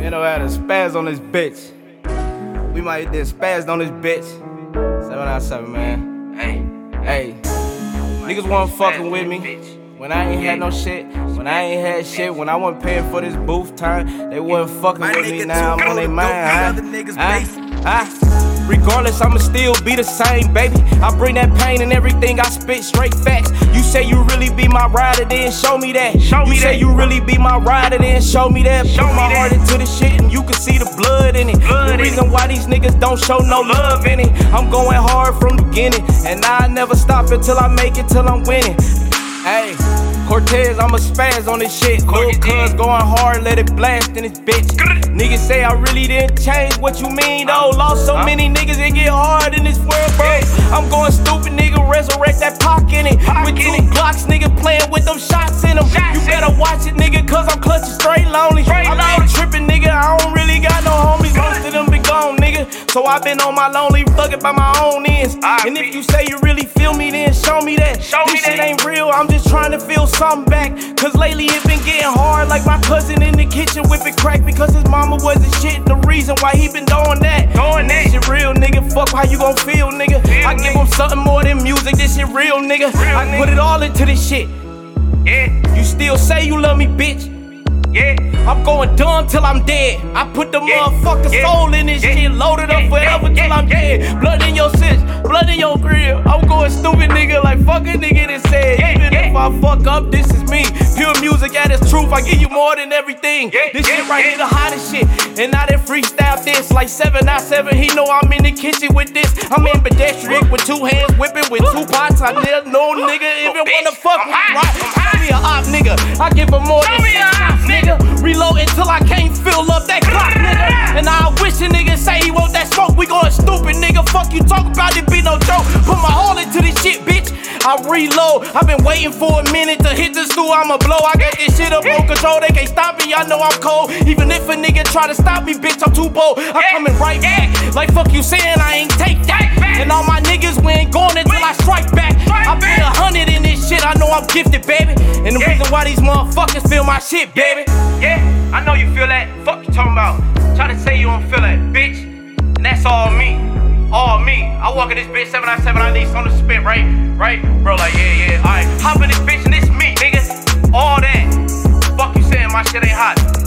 You know, had a spaz on this bitch. We might have did spaz on this bitch. 797, man. Hey, Hey, niggas wasn't fucking with me. When I ain't had no shit, when I ain't had shit, when I wasn't paying for this booth time, they wasn't fucking with me. Now I'm on their mind. go huh? other niggas' Huh? base. Regardless, I'ma still be the same, baby. I bring that pain and everything. I spit straight facts. You say you my rider, then show me that. Show you me say you really be my rider, then show me that. Show Put me my that. heart into the shit, and you can see the blood in it. Blood the reason why these niggas don't show no love in it. I'm going hard from the beginning, and I never stop until I make it till I'm winning. Hey, Cortez, I'm a spaz on this shit. Lil' cuz going hard, let it blast in this bitch. Niggas say I really didn't change. What you mean though? Lost so many niggas, it get hard in this world, bro. I'm going stupid, nigga. Playing with them shots in them. You better watch it, nigga, cause I'm clutching straight lonely. I'm out tripping, nigga. I don't really got no homies. Most of them been gone, nigga. So I've been on my lonely, thugging by my own ends. And if you say you really feel me, then show me that. Show me this shit that. ain't real. I'm just trying to feel something back. Cause lately it been getting hard. Like my cousin in the kitchen whipping crack because his mama wasn't shit. The reason why he been doing that. Doing this shit real, nigga. Fuck how you gon' feel, nigga. Feel, I give him something more than music. This shit real, nigga. Real, I nigga. put it all into this shit. Still say you love me, bitch. Yeah. I'm going dumb till I'm dead. I put the Yeah, motherfucking yeah, soul in this yeah, shit, loaded up forever till I'm dead. Blood in your sis, blood in your grill. I'm going stupid, nigga, like fuck a nigga that said. Even if I fuck up, this is me. Pure music at its truth. I give you more than everything. This shit right here, the hottest shit. And I done freestyle this like 797. He know I'm in the kitchen with this. I'm in pedestrian with two hands whipping with two pots. I never no nigga even wanna fuck with hot, right. Show me a op, nigga. I give him more than nigga. Reload until I can't fill up that clock, nigga. And I wish a nigga say he want that smoke. We going stupid, nigga. Fuck you talk about it, be no joke. Put my all into this shit, bitch. I reload. I've been waiting for a minute to hit the stool. I'ma blow. I got this shit up on control. They can't stop me. I know I'm cold. Even if a nigga try to stop me, bitch, I'm too bold. I'm coming right back. Like fuck you saying I ain't take that. And all my niggas, we ain't going until I know I'm gifted, baby. And the Yeah. reason why these motherfuckers feel my shit, baby. Yeah, I know you feel that. Fuck you talking about. Try to say you don't feel that, bitch. And that's all me. All me. I walk in this bitch 797, I need something to spit, right? Right? Bro, like, yeah, yeah. Alright. Hop in this bitch and it's me, nigga. All that. Fuck you saying my shit ain't hot.